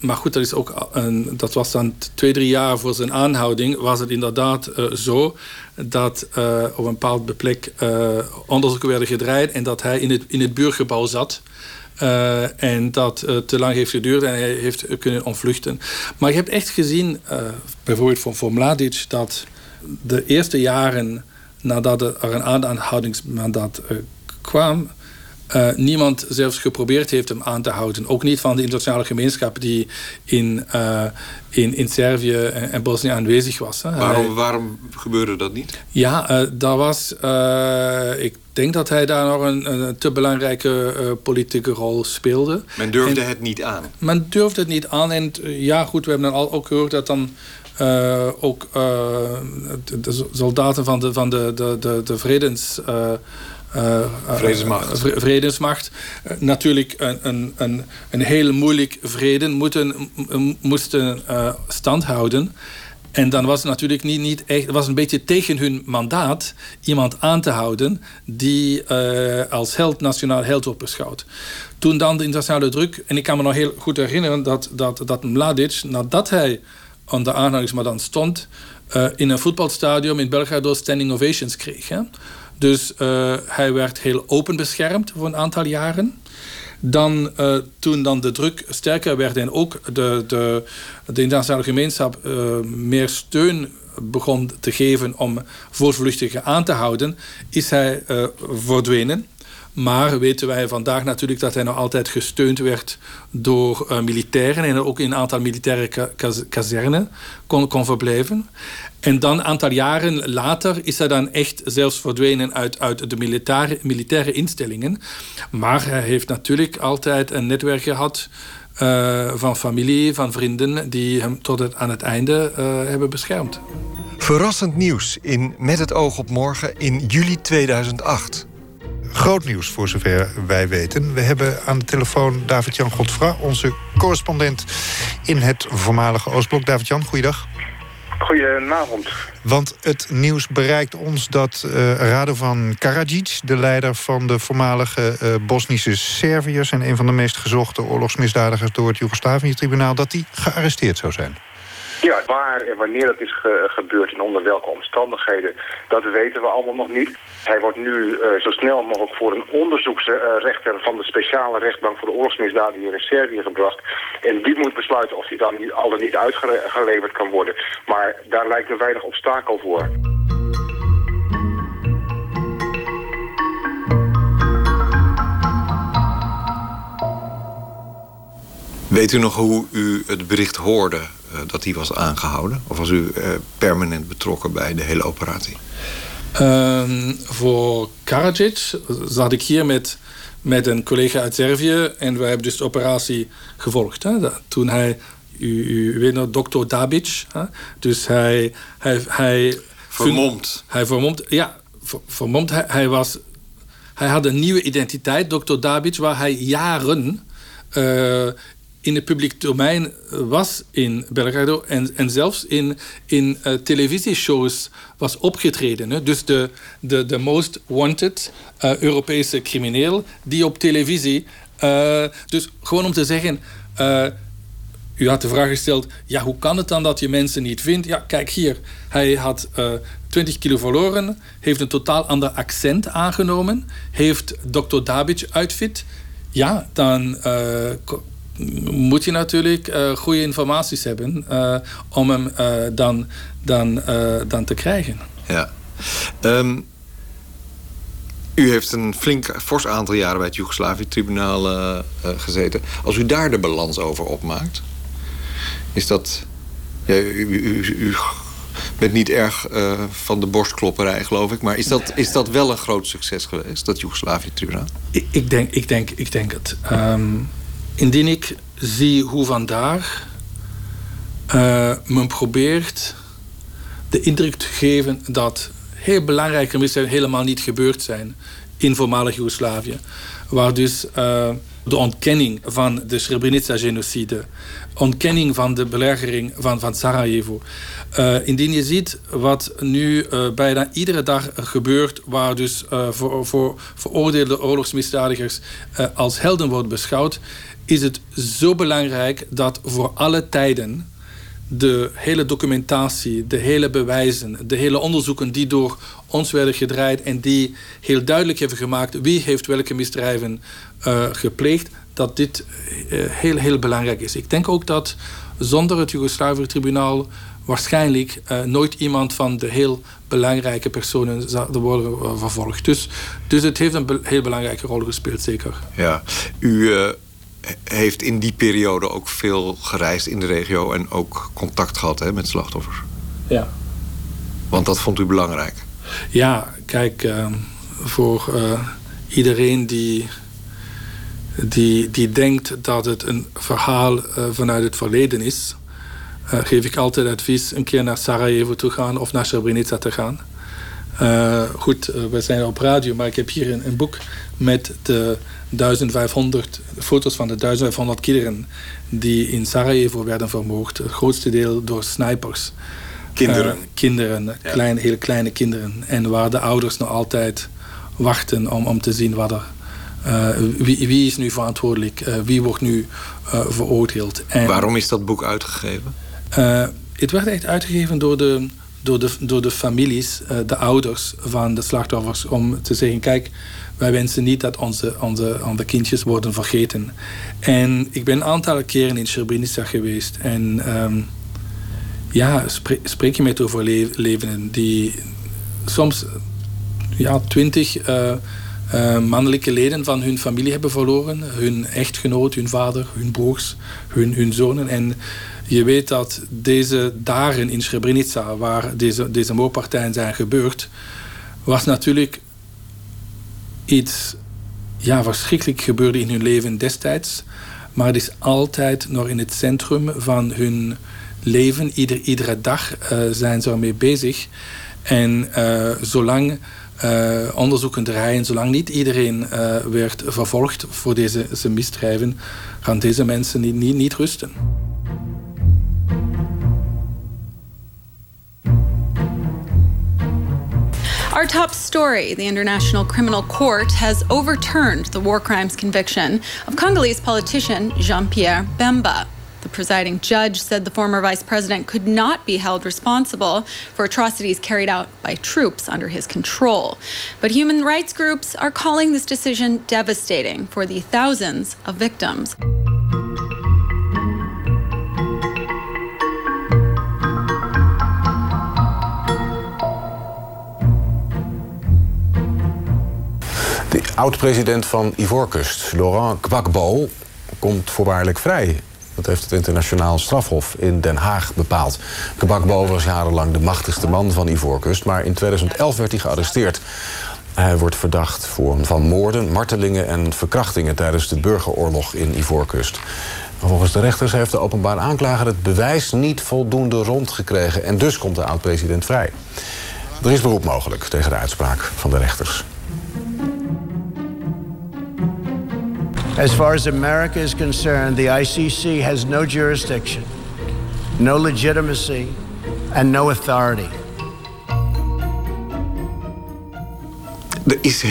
Maar goed, dat, is ook een, dat was dan twee, drie jaar voor zijn aanhouding. Was het inderdaad zo dat op een bepaald plek onderzoeken werden gedraaid. En dat hij in het, in het buurgebouw zat. En dat te lang heeft geduurd en hij heeft kunnen ontvluchten. Maar je hebt echt gezien, bijvoorbeeld voor, voor Mladic, dat de eerste jaren nadat er een aanhoudingsmandaat uh, kwam, uh, niemand zelfs geprobeerd heeft hem aan te houden. Ook niet van de internationale gemeenschap die in, uh, in, in Servië en, en Bosnië aanwezig was. Hè. Waarom, waarom gebeurde dat niet? Ja, uh, dat was... ik denk dat hij daar nog een, een te belangrijke politieke rol speelde. Men durfde en, het niet aan? Men durfde het niet aan. En ja, goed, we hebben dan al ook gehoord dat dan uh, ook uh, de soldaten van de, van de, de, de, de vredens... Uh, vredesmacht. vredesmacht. natuurlijk een, een, een, een heel moeilijk vrede moeten, moesten stand houden. En dan was het natuurlijk niet, niet echt, was een beetje tegen hun mandaat iemand aan te houden die uh, als held, nationaal held wordt beschouwd. Toen dan de internationale druk, en ik kan me nog heel goed herinneren dat, dat, dat Mladic, nadat hij aan de dan stond, uh, in een voetbalstadion in Belgrado standing ovations kreeg. Hè? Dus uh, hij werd heel open beschermd voor een aantal jaren. Dan, uh, toen dan de druk sterker werd en ook de, de, de internationale gemeenschap meer steun begon te geven om voortvluchtigen aan te houden, is hij verdwenen. Maar weten wij vandaag natuurlijk dat hij nog altijd gesteund werd door uh, militairen en ook in een aantal militaire ka kazernen kon, kon verblijven. En dan een aantal jaren later is hij dan echt zelfs verdwenen uit, uit de militaire, militaire instellingen. Maar hij heeft natuurlijk altijd een netwerk gehad uh, van familie, van vrienden die hem tot het, aan het einde uh, hebben beschermd. Verrassend nieuws in Met het oog op morgen in juli 2008 groot nieuws voor zover wij weten. We hebben aan de telefoon David-Jan Godfra, onze correspondent in het voormalige Oostblok. David-Jan, goeiedag. Goedenavond. Want het nieuws bereikt ons dat uh, Radovan Karadzic... de leider van de voormalige uh, Bosnische Serviërs... en een van de meest gezochte oorlogsmisdadigers door het Joegoslavië-tribunaal... dat hij gearresteerd zou zijn. Ja, waar en wanneer dat is gebeurd en onder welke omstandigheden, dat weten we allemaal nog niet. Hij wordt nu uh, zo snel mogelijk voor een onderzoeksrechter van de speciale rechtbank voor de oorlogsmisdaden hier in Servië gebracht. En die moet besluiten of hij dan niet, al dan niet uitgeleverd kan worden. Maar daar lijkt er weinig obstakel voor. Weet u nog hoe u het bericht hoorde uh, dat hij was aangehouden? Of was u uh, permanent betrokken bij de hele operatie? Uh, voor Karadzic zat ik hier met, met een collega uit Servië en we hebben dus de operatie gevolgd. Hè? Toen hij, u, u weet nog, dokter Dabic, hè? dus hij... hij, hij vermomd. Hij vermomd, ja, ver, vermomd. Hij, hij, was, hij had een nieuwe identiteit, dokter Dabic, waar hij jaren uh, in het publiek domein was in Belgrado en, en zelfs in, in uh, televisieshows was opgetreden. Hè? Dus de, de, de most wanted uh, Europese crimineel die op televisie. Uh, dus gewoon om te zeggen. u had de vraag gesteld: ja, hoe kan het dan dat je mensen niet vindt? Ja, kijk hier. Hij had 20 kilo verloren, heeft een totaal ander accent aangenomen, heeft Dr. Dabic outfit. Ja, dan moet je natuurlijk uh, goede informaties hebben uh, om hem uh, dan, dan, dan te krijgen. Ja. Um, u heeft een flink, fors aantal jaren bij het Joegoslavië-tribunaal gezeten. Als u daar de balans over opmaakt, is dat. Ja, u, u, u bent niet erg van de borstklopperij, geloof ik. Maar is dat, is dat wel een groot succes geweest, dat Joegoslavië-tribunaal? Ik, ik, denk, ik, denk, ik denk het. Um, indien ik zie hoe vandaag uh, men probeert de indruk te geven dat heel belangrijke misdaden helemaal niet gebeurd zijn in voormalig Joegoslavië. Waar dus uh, de ontkenning van de Srebrenica-genocide, ontkenning van de belegering van, van Sarajevo. Uh, indien je ziet wat nu bijna iedere dag gebeurt, waar dus voor, voor veroordeelde oorlogsmisdadigers als helden worden beschouwd, is het zo belangrijk dat voor alle tijden de hele documentatie, de hele bewijzen, de hele onderzoeken die door ons werden gedraaid en die heel duidelijk hebben gemaakt wie heeft welke misdrijven uh, gepleegd, dat dit uh, heel, heel belangrijk is. Ik denk ook dat zonder het Joegoslavië-tribunaal waarschijnlijk uh, nooit iemand van de heel belangrijke personen zou worden vervolgd. Dus, dus het heeft een heel belangrijke rol gespeeld, zeker. Ja, u heeft in die periode ook veel gereisd in de regio en ook contact gehad hè, met slachtoffers. Ja. Want dat vond u belangrijk? Ja, kijk, uh, voor uh, iedereen die, die, die denkt dat het een verhaal uh, vanuit het verleden is, geef ik altijd advies een keer naar Sarajevo te gaan of naar Srebrenica te gaan. Goed, we zijn op radio, maar ik heb hier een, een boek met de 1500 foto's van de 1500 kinderen die in Sarajevo werden vermoord. Het grootste deel door snipers. Kinderen? Uh, kinderen, ja. klein, kleine kinderen. En waar de ouders nog altijd wachten om, om te zien wat er... Wie, wie, is nu verantwoordelijk? Wie wordt nu veroordeeld? En, Waarom is dat boek uitgegeven? het werd echt uitgegeven door de, door de, door de families, de ouders van de slachtoffers... om te zeggen, kijk wij wensen niet dat onze, onze, onze kindjes worden vergeten. En ik ben een aantal keren in Srebrenica geweest. En um, ja, spreek, je met overlevenden die soms ja, twintig uh, uh, mannelijke leden van hun familie hebben verloren. Hun echtgenoot, hun vader, hun broers, hun, hun zonen. En je weet dat deze dagen in Srebrenica, waar deze, deze moordpartijen zijn gebeurd, was natuurlijk iets ja, verschrikkelijk gebeurde in hun leven destijds. Maar het is altijd nog in het centrum van hun leven. Ieder, iedere dag uh, zijn ze ermee bezig. En uh, zolang uh, onderzoeken draaien, zolang niet iedereen werd vervolgd voor deze, deze misdrijven, gaan deze mensen niet, niet, niet rusten. Our top story the International Criminal Court has overturned the war crimes conviction of Congolese politician Jean Pierre Bemba. The presiding judge said the former vice president could not be held responsible for atrocities carried out by troops under his control. But human rights groups are calling this decision devastating for the thousands of victims. Oud-president van Ivoorkust, Laurent Gbagbo, komt voorwaardelijk vrij. Dat heeft het internationaal strafhof in Den Haag bepaald. Gbagbo was jarenlang de machtigste man van Ivoorkust... maar in 2011 werd hij gearresteerd. Hij wordt verdacht van moorden, martelingen en verkrachtingen... tijdens de burgeroorlog in Ivoorkust. Volgens de rechters heeft de openbaar aanklager het bewijs niet voldoende rondgekregen... en dus komt de oud-president vrij. Er is beroep mogelijk tegen de uitspraak van de rechters. As far as America is concerned, the ICC has no jurisdiction, no legitimacy, and no authority. Er is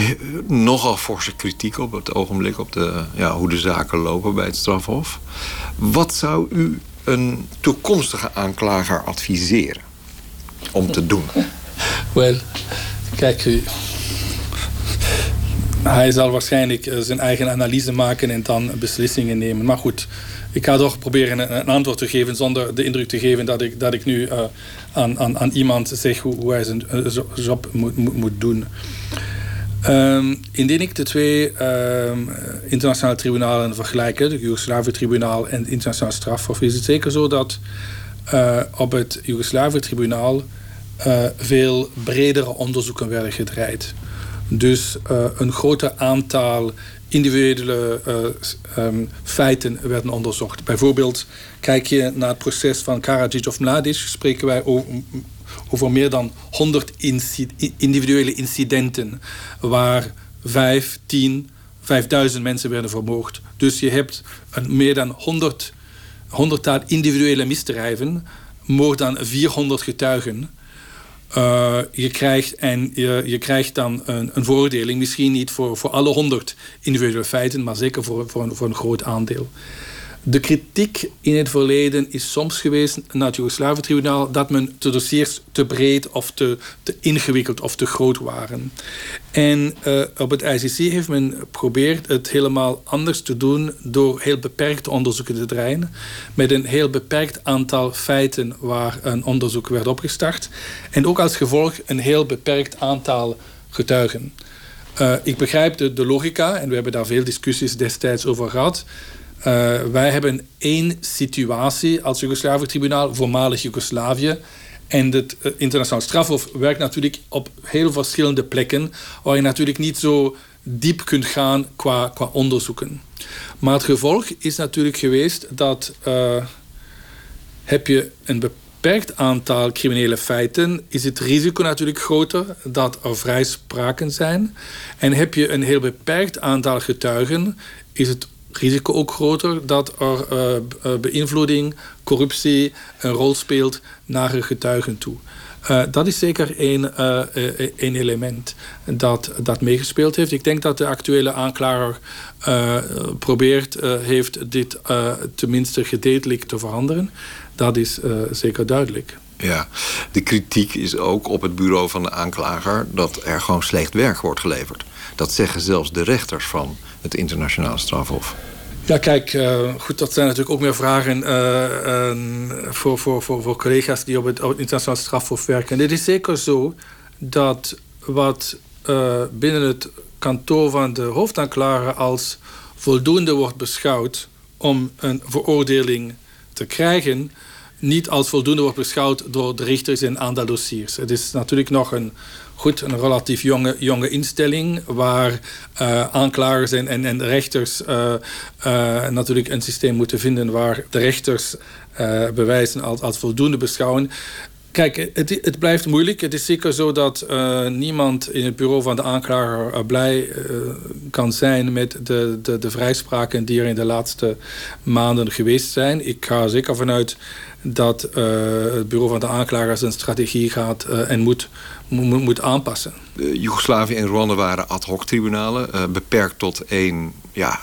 nogal forse kritiek op het ogenblik op de, ja, hoe de zaken lopen bij het strafhof. Wat zou u een toekomstige aanklager adviseren om te doen? Wel, kijk, hij zal waarschijnlijk eh, zijn eigen analyse maken en dan beslissingen nemen. Maar goed, ik ga toch proberen een, antwoord te geven zonder de indruk te geven dat ik, dat ik nu uh, aan, aan, aan iemand zeg hoe, hoe hij zijn uh, job moet, moet, doen. Um, indien ik de twee um, internationale tribunalen vergelijk, het Joegoslavië-tribunaal en het internationaal strafhof, is het zeker zo dat op het Joegoslavië-tribunaal veel bredere onderzoeken werden gedraaid. Dus uh, een groter aantal individuele uh, um, feiten werden onderzocht. Bijvoorbeeld, kijk je naar het proces van Karadzic of Mladic, spreken wij over, over meer dan 100 individuele incidenten waar 5, 10, 5000 mensen werden vermoord. Dus je hebt een, meer dan 100, 100 individuele misdrijven, meer dan 400 getuigen. Uh, je, krijgt en je, krijgt dan een, een veroordeling, misschien niet voor, voor alle 100 individuele feiten, maar zeker voor, voor, voor een groot aandeel. De kritiek in het verleden is soms geweest naar het Joegoslavië-tribunaal dat men de dossiers te breed of te, ingewikkeld of te groot waren. En uh, op het ICC heeft men geprobeerd het helemaal anders te doen door heel beperkte onderzoeken te draaien. Met een heel beperkt aantal feiten waar een onderzoek werd opgestart. En ook als gevolg een heel beperkt aantal getuigen. Uh, ik begrijp de, de logica en we hebben daar veel discussies destijds over gehad. Uh, wij hebben één situatie als Joegoslavië-tribunaal, voormalig Joegoslavië. En het uh, internationaal strafhof werkt natuurlijk op heel verschillende plekken, waar je natuurlijk niet zo diep kunt gaan qua, qua onderzoeken. Maar het gevolg is natuurlijk geweest dat uh, heb je een beperkt aantal criminele feiten, is het risico natuurlijk groter dat er vrijspraken zijn. En heb je een heel beperkt aantal getuigen, is het risico ook groter dat er uh, beïnvloeding, corruptie een rol speelt naar getuigen toe. Uh, dat is zeker één, één element dat, dat meegespeeld heeft. Ik denk dat de actuele aanklager probeert heeft dit tenminste gedeeltelijk te veranderen. Dat is zeker duidelijk. Ja, de kritiek is ook op het bureau van de aanklager dat er gewoon slecht werk wordt geleverd. Dat zeggen zelfs de rechters van het internationaal strafhof. Ja, kijk, uh, goed, dat zijn natuurlijk ook meer vragen uh, uh, voor, voor, voor, voor collega's die op het, internationaal strafhof werken. Het is zeker zo dat wat binnen het kantoor van de hoofdaanklager als voldoende wordt beschouwd om een veroordeling te krijgen, niet als voldoende wordt beschouwd door de richters in aantal dossiers. Het is natuurlijk nog een goed, een relatief jonge, jonge instelling waar uh, aanklagers en, en, rechters uh, uh, natuurlijk een systeem moeten vinden waar de rechters bewijzen als, als voldoende beschouwen. Kijk, het, het, blijft moeilijk. Het is zeker zo dat niemand in het bureau van de aanklager blij kan zijn met de, de, de vrijspraken die er in de laatste maanden geweest zijn. Ik ga zeker vanuit dat uh, het bureau van de aanklager zijn strategie gaat en moet moet, moet aanpassen. Joegoslavië en Rwanda waren ad hoc tribunalen, uh, beperkt tot één ja,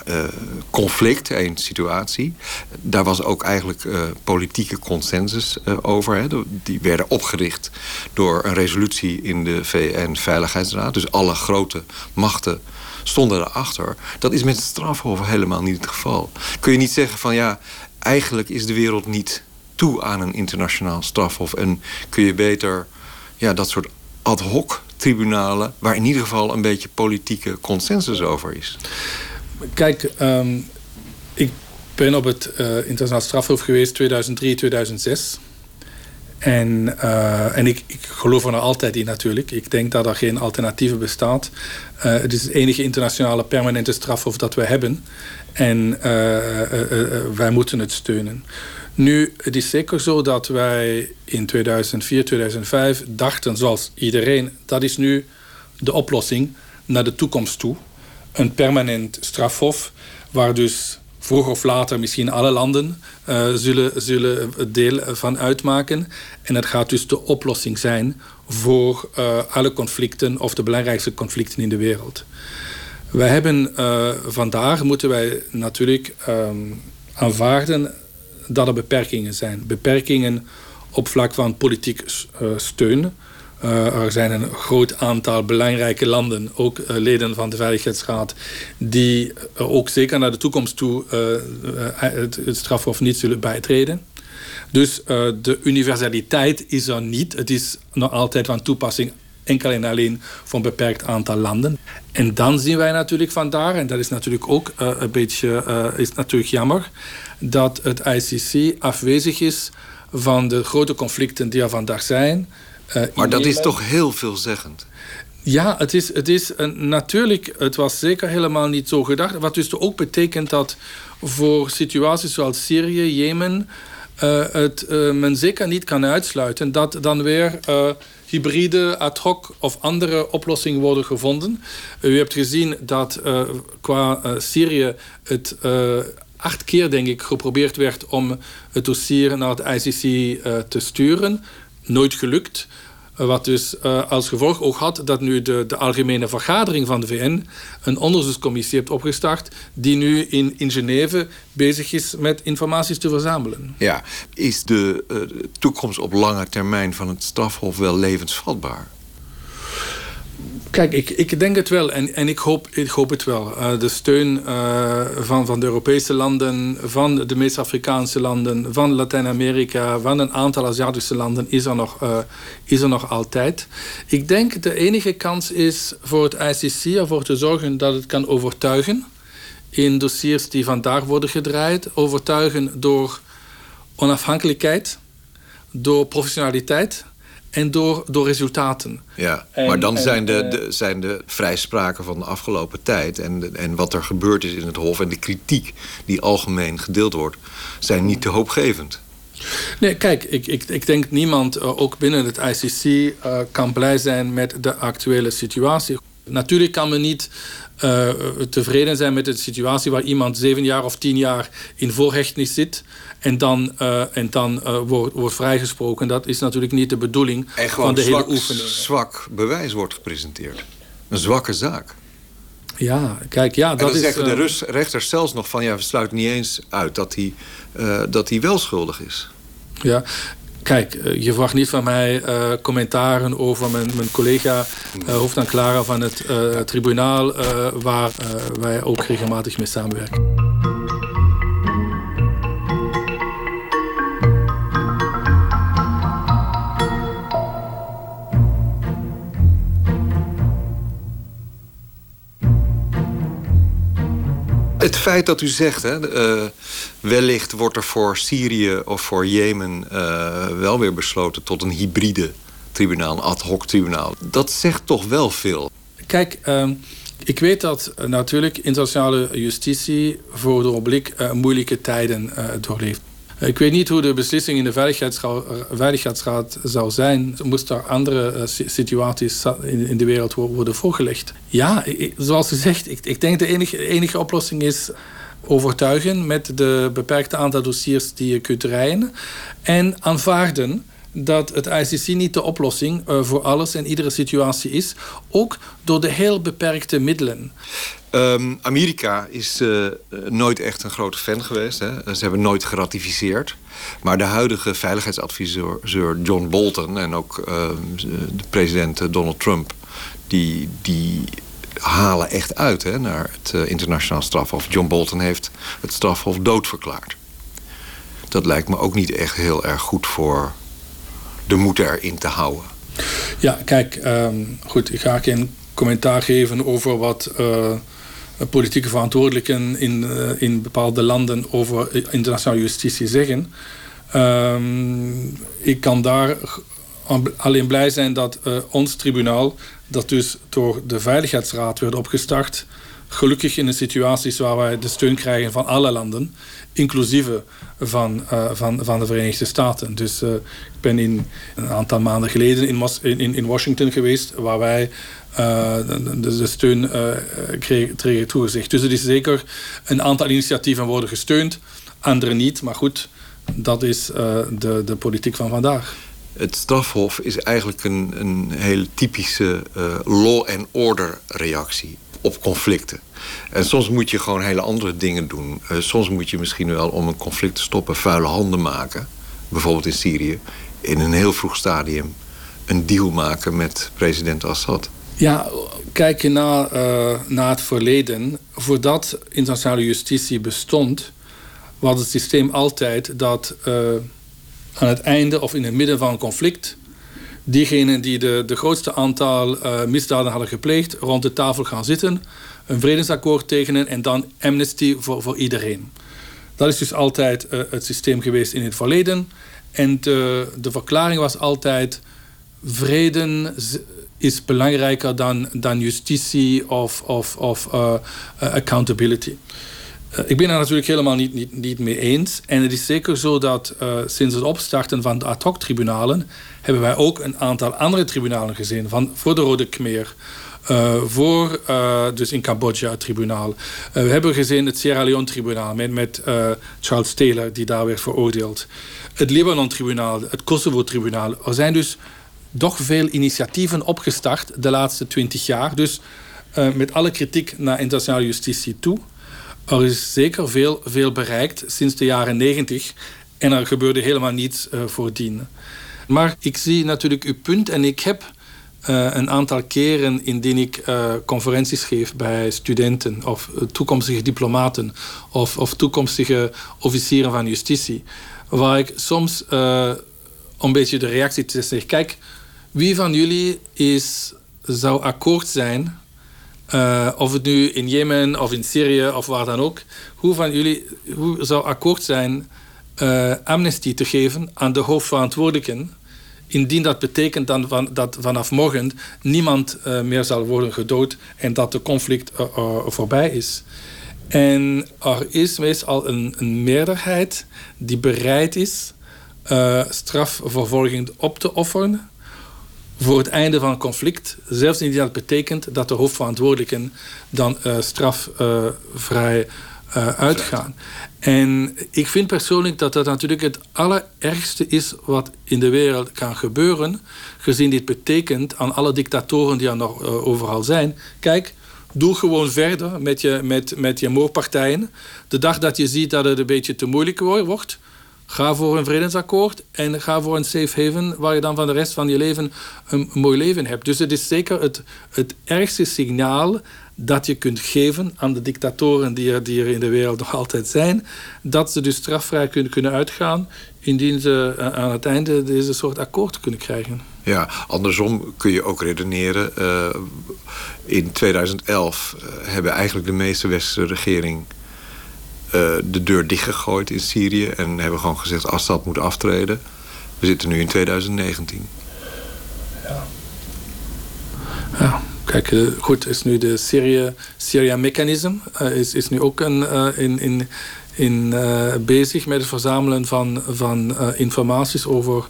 conflict, één situatie. Daar was ook eigenlijk politieke consensus over. Hè. Die werden opgericht door een resolutie in de VN-veiligheidsraad. Dus alle grote machten stonden erachter. Dat is met het strafhof helemaal niet het geval. Kun je niet zeggen van ja, eigenlijk is de wereld niet toe aan een internationaal strafhof en kun je beter ja, dat soort ad hoc tribunalen... waar in ieder geval een beetje politieke consensus over is. Kijk, um, ik ben op het uh, internationaal strafhof geweest 2003, 2006... En, uh, en ik, ik, geloof er nog altijd in natuurlijk. Ik denk dat er geen alternatieve bestaat. Uh, het is het enige internationale permanente strafhof dat we hebben. En wij moeten het steunen. Nu, het is zeker zo dat wij in 2004, 2005 dachten, zoals iedereen, dat is nu de oplossing naar de toekomst toe. Een permanent strafhof, waar dus vroeg of later misschien alle landen uh, zullen, zullen deel van uitmaken. En het gaat dus de oplossing zijn voor uh, alle conflicten of de belangrijkste conflicten in de wereld. Wij hebben uh, vandaag moeten wij natuurlijk um, aanvaarden dat er beperkingen zijn. Beperkingen op vlak van politiek uh, steun. Uh, er zijn een groot aantal belangrijke landen, ook uh, leden van de Veiligheidsraad, die ook zeker naar de toekomst toe het, het strafhof niet zullen bijtreden. Dus de universaliteit is er niet. Het is nog altijd van toepassing enkel en alleen voor een beperkt aantal landen. En dan zien wij natuurlijk vandaar, en dat is natuurlijk ook uh, een beetje uh, is natuurlijk jammer, dat het ICC afwezig is van de grote conflicten die er vandaag zijn. maar dat is toch heel veelzeggend? Ja, het is, het is een, natuurlijk, het was zeker helemaal niet zo gedacht. Wat dus ook betekent dat voor situaties zoals Syrië, Jemen, uh, het, uh, men zeker niet kan uitsluiten dat dan weer hybride, ad hoc of andere oplossingen worden gevonden. U hebt gezien dat qua Syrië het acht keer, denk ik, geprobeerd werd om het dossier naar het ICC te sturen. Nooit gelukt. Wat dus uh, als gevolg ook had dat nu de, de algemene vergadering van de VN een onderzoekscommissie heeft opgestart die nu in, in Genève bezig is met informaties te verzamelen. Ja, is de uh, toekomst op lange termijn van het strafhof wel levensvatbaar? Kijk, ik, ik denk het wel en, en ik, hoop, ik hoop het wel. Uh, de steun uh, van, van de Europese landen, van de meest Afrikaanse landen, van Latijns-Amerika, van een aantal Aziatische landen is er, nog, uh, is er nog altijd. Ik denk de enige kans is voor het ICC ervoor te zorgen dat het kan overtuigen in dossiers die vandaag worden gedraaid. Overtuigen door onafhankelijkheid, door professionaliteit en door, door resultaten. Ja, maar dan zijn, de, de, zijn de vrijspraken van de afgelopen tijd... En, en wat er gebeurd is in het Hof en de kritiek die algemeen gedeeld wordt... zijn niet te hoopgevend. Nee, kijk, ik, ik, ik denk niemand, uh, ook binnen het ICC... Uh, kan blij zijn met de actuele situatie. Natuurlijk kan men niet uh, tevreden zijn met de situatie... waar iemand zeven jaar of tien jaar in voorhechtenis zit en dan, uh, en dan uh, wordt, wordt vrijgesproken. Dat is natuurlijk niet de bedoeling van de zwak, hele oefening. zwak bewijs wordt gepresenteerd. Een zwakke zaak. Ja, kijk, ja, en dat dan is... zeggen de uh, rechters zelfs nog van... ja, we sluiten niet eens uit dat hij, dat hij wel schuldig is. Ja, Kijk, je vraagt niet van mij uh, commentaren over mijn, mijn collega uh, hoofdaanklager van het uh, tribunaal, waar wij ook regelmatig mee samenwerken. Het feit dat u zegt, hè, wellicht wordt er voor Syrië of voor Jemen uh, wel weer besloten tot een hybride tribunaal, een ad hoc tribunaal. Dat zegt toch wel veel. Kijk, uh, ik weet dat natuurlijk internationale justitie voor de ogenblik moeilijke tijden doorleeft. Ik weet niet hoe de beslissing in de Veiligheidsraad, Veiligheidsraad zou zijn. Moest er andere situaties in de wereld worden voorgelegd? Ja, zoals u zegt, ik, ik denk de enige, enige oplossing is overtuigen met de beperkte aantal dossiers die je kunt rijden. En aanvaarden dat het ICC niet de oplossing uh, voor alles en iedere situatie is. Ook door de heel beperkte middelen. Um, Amerika is uh, nooit echt een grote fan geweest. Hè. Ze hebben nooit geratificeerd. Maar de huidige veiligheidsadviseur John Bolton... en ook uh, de president Donald Trump... die, die halen echt uit hè, naar het internationaal strafhof. John Bolton heeft het strafhof doodverklaard. Dat lijkt me ook niet echt heel erg goed voor de moed erin te houden. Ja, kijk, um, goed, ik ga geen commentaar geven over wat uh, politieke verantwoordelijken in, uh, in bepaalde landen over internationale justitie zeggen. Um, ik kan daar alleen blij zijn dat ons tribunaal, dat dus door de Veiligheidsraad werd opgestart, gelukkig in een situatie is waar wij de steun krijgen van alle landen, inclusief van, uh, van, van de Verenigde Staten. Dus uh, ik ben in, een aantal maanden geleden in, in, in Washington geweest, waar wij uh, de, steun kregen toegezegd. Dus het is zeker een aantal initiatieven worden gesteund, andere niet, maar goed, dat is de, de politiek van vandaag. Het strafhof is eigenlijk een, een hele typische law and order reactie op conflicten. En soms moet je gewoon hele andere dingen doen. Uh, soms moet je misschien wel om een conflict te stoppen vuile handen maken. Bijvoorbeeld in Syrië. In een heel vroeg stadium een deal maken met president Assad. Ja, kijk je naar, uh, naar het verleden. Voordat internationale justitie bestond... was het systeem altijd dat aan het einde of in het midden van een conflict diegenen die de, de grootste aantal uh, misdaden hadden gepleegd rond de tafel gaan zitten, een vredesakkoord tekenen en dan amnesty voor, voor iedereen. Dat is dus altijd uh, het systeem geweest in het verleden. En de, de verklaring was altijd vrede is belangrijker dan, dan justitie of, of, of uh, accountability. Uh, ik ben er natuurlijk helemaal niet, niet, niet mee eens. En het is zeker zo dat uh, sinds het opstarten van de ad hoc tribunalen hebben wij ook een aantal andere tribunalen gezien. Van, voor de Rode Khmer, uh, voor, uh, dus in Cambodja het tribunaal. We hebben gezien het Sierra Leone tribunaal met, met Charles Taylor die daar werd veroordeeld. Het Libanon tribunaal, het Kosovo tribunaal. Er zijn dus toch veel initiatieven opgestart de laatste twintig jaar. Dus met alle kritiek naar internationale justitie toe. Er is zeker veel, veel bereikt sinds de jaren negentig. En er gebeurde helemaal niets voordien. Maar ik zie natuurlijk uw punt en ik heb uh, een aantal keren indien ik uh, conferenties geef bij studenten of toekomstige diplomaten of, of, toekomstige officieren van justitie, waar ik soms een beetje de reactie te zeggen: kijk, wie van jullie is, zou akkoord zijn, of het nu in Jemen of in Syrië of waar dan ook, hoe van jullie hoe zou akkoord zijn amnestie te geven aan de hoofdverantwoordelijken? Indien dat betekent dan van, dat vanaf morgen niemand uh, meer zal worden gedood en dat de conflict uh, uh, voorbij is. En er is meestal een, een meerderheid die bereid is strafvervolging op te offeren voor het einde van het conflict, zelfs indien dat betekent dat de hoofdverantwoordelijken dan strafvrij uitgaan. En ik vind persoonlijk dat dat natuurlijk het allerergste is wat in de wereld kan gebeuren, gezien dit betekent aan alle dictatoren die er nog uh, overal zijn. Kijk, doe gewoon verder met je, met, met je moordpartijen. De dag dat je ziet dat het een beetje te moeilijk wordt, ga voor een vredesakkoord en ga voor een safe haven waar je dan van de rest van je leven een, mooi leven hebt. Dus het is zeker het, het ergste signaal dat je kunt geven aan de dictatoren die er, die er in de wereld nog altijd zijn, dat ze dus strafvrij kunnen, kunnen uitgaan indien ze eh, aan het einde deze soort akkoord kunnen krijgen. Ja, andersom kun je ook redeneren. Uh, in 2011 uh, hebben eigenlijk de meeste westerse regering uh, de deur dichtgegooid in Syrië en hebben gewoon gezegd Assad moet aftreden. We zitten nu in 2019. Ja. Ja. Kijk, uh, goed, is nu de Mechanism uh, is, is nu ook een, in, in, in, bezig met het verzamelen van, van informaties over.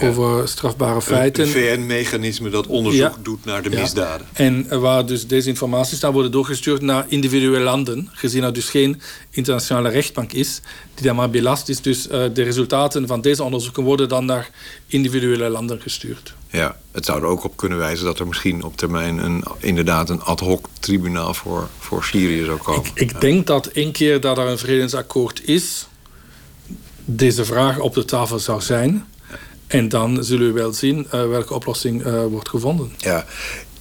Over strafbare feiten. Een VN-mechanisme dat onderzoek ja. doet naar de misdaden. Ja. En waar dus deze informaties dan worden doorgestuurd naar individuele landen, gezien er dus geen internationale rechtbank is, die daar maar belast is. Dus de resultaten van deze onderzoeken worden dan naar individuele landen gestuurd. Ja, het zou er ook op kunnen wijzen dat er misschien op termijn een, inderdaad een ad hoc tribunaal voor, voor Syrië zou komen. Ik, ik denk dat één keer dat er een vredesakkoord is, deze vraag op de tafel zou zijn. En dan zullen we wel zien uh, welke oplossing uh, wordt gevonden. Ja,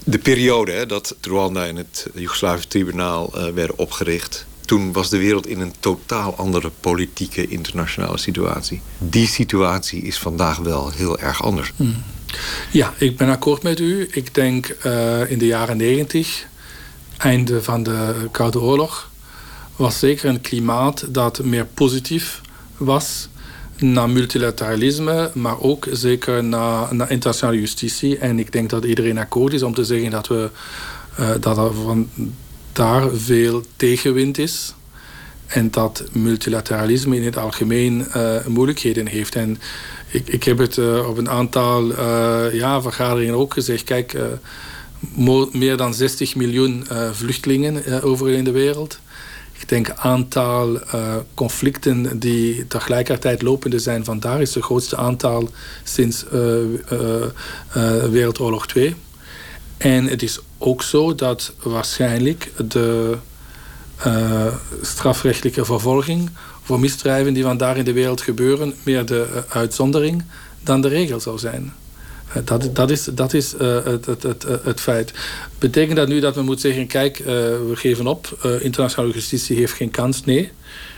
de periode hè, dat Rwanda en het Joegoslavisch tribunaal uh, werden opgericht... toen was de wereld in een totaal andere politieke internationale situatie. Die situatie is vandaag wel heel erg anders. Hmm. Ja, ik ben akkoord met u. Ik denk uh, in de jaren negentig, einde van de Koude Oorlog... was zeker een klimaat dat meer positief was naar multilateralisme, maar ook zeker naar, naar internationale justitie. En ik denk dat iedereen akkoord is om te zeggen dat, we, uh, dat er daar veel tegenwind is. En dat multilateralisme in het algemeen uh, moeilijkheden heeft. En ik, ik heb het uh, op een aantal ja, vergaderingen ook gezegd. Kijk, meer dan 60 miljoen vluchtelingen overal in de wereld. Ik denk aantal uh, conflicten die tegelijkertijd lopende zijn. Vandaar is het grootste aantal sinds uh, Wereldoorlog 2. En het is ook zo dat waarschijnlijk de strafrechtelijke vervolging voor misdrijven die vandaag in de wereld gebeuren, meer de uitzondering dan de regel zou zijn. Dat, dat is, dat is uh, het, het, het, het, feit. Betekent dat nu dat we moeten zeggen: kijk, we geven op, internationale justitie heeft geen kans? Nee.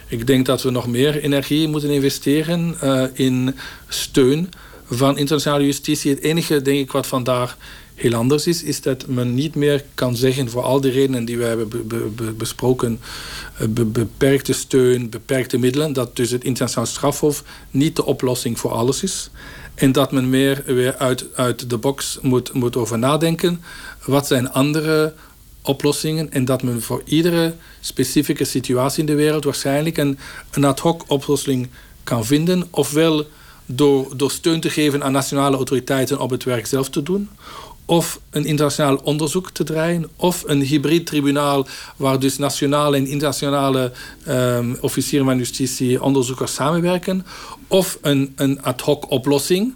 Ik denk dat we nog meer energie moeten investeren in steun van internationale justitie. Het enige, denk ik, wat vandaag heel anders is, is dat men niet meer kan zeggen voor al die redenen die we hebben be, be, besproken, eh, be, beperkte steun, beperkte middelen, dat dus het internationaal strafhof niet de oplossing voor alles is. En dat men meer weer uit, uit de box moet, moet over nadenken. Wat zijn andere oplossingen? En dat men voor iedere specifieke situatie in de wereld waarschijnlijk een, een ad hoc oplossing kan vinden. Ofwel door, door steun te geven aan nationale autoriteiten om het werk zelf te doen of een internationaal onderzoek te draaien, of een hybrid tribunaal waar dus nationale en internationale um, officieren van justitie onderzoekers samenwerken, of een, een ad hoc oplossing,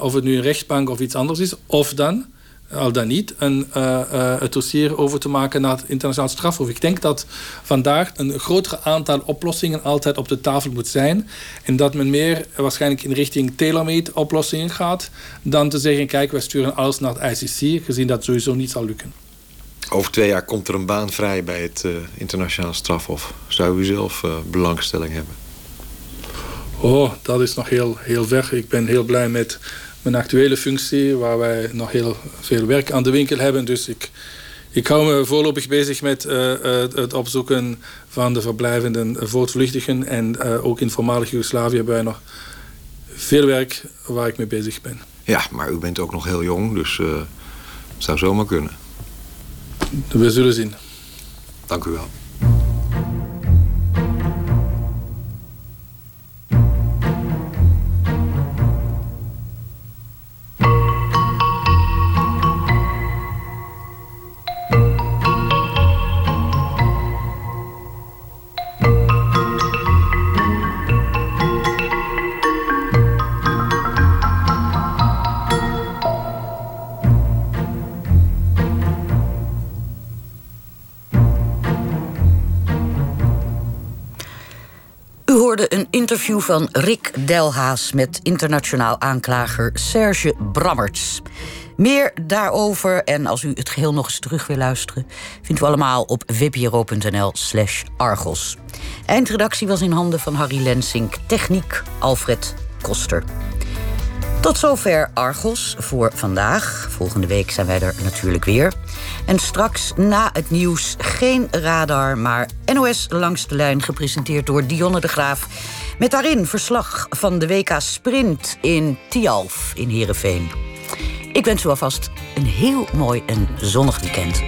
of het nu een rechtbank of iets anders is, of dan al dan niet, een, uh, uh, het dossier over te maken naar het internationaal strafhof. Ik denk dat vandaag een groter aantal oplossingen altijd op de tafel moet zijn. En dat men meer waarschijnlijk in richting tailor-made oplossingen gaat, dan te zeggen, kijk, wij sturen alles naar het ICC, gezien dat sowieso niet zal lukken. Over twee jaar komt er een baan vrij bij het uh, internationaal strafhof. Zou u zelf belangstelling hebben? Oh, dat is nog heel, heel ver. Ik ben heel blij met mijn actuele functie, waar wij nog heel veel werk aan de winkel hebben. Dus ik, ik hou me voorlopig bezig met uh, uh, het opzoeken van de verblijvenden voortvluchtigen. En uh, ook in voormalig Joegoslavië hebben wij nog veel werk waar ik mee bezig ben. Ja, maar u bent ook nog heel jong, dus het zou zomaar kunnen. We zullen zien. Dank u wel. Interview van Rick Delhaas met internationaal aanklager Serge Brammerts. Meer daarover en als u het geheel nog eens terug wil luisteren, vindt u allemaal op vpro.nl/slash Argos. Eindredactie was in handen van Harry Lensink, techniek Alfred Koster. Tot zover Argos voor vandaag. Volgende week zijn wij er natuurlijk weer. En straks na het nieuws geen radar, maar NOS langs de lijn... gepresenteerd door Dionne de Graaf. Met daarin verslag van de WK Sprint in Tialf in Heerenveen. Ik wens u alvast een heel mooi en zonnig weekend.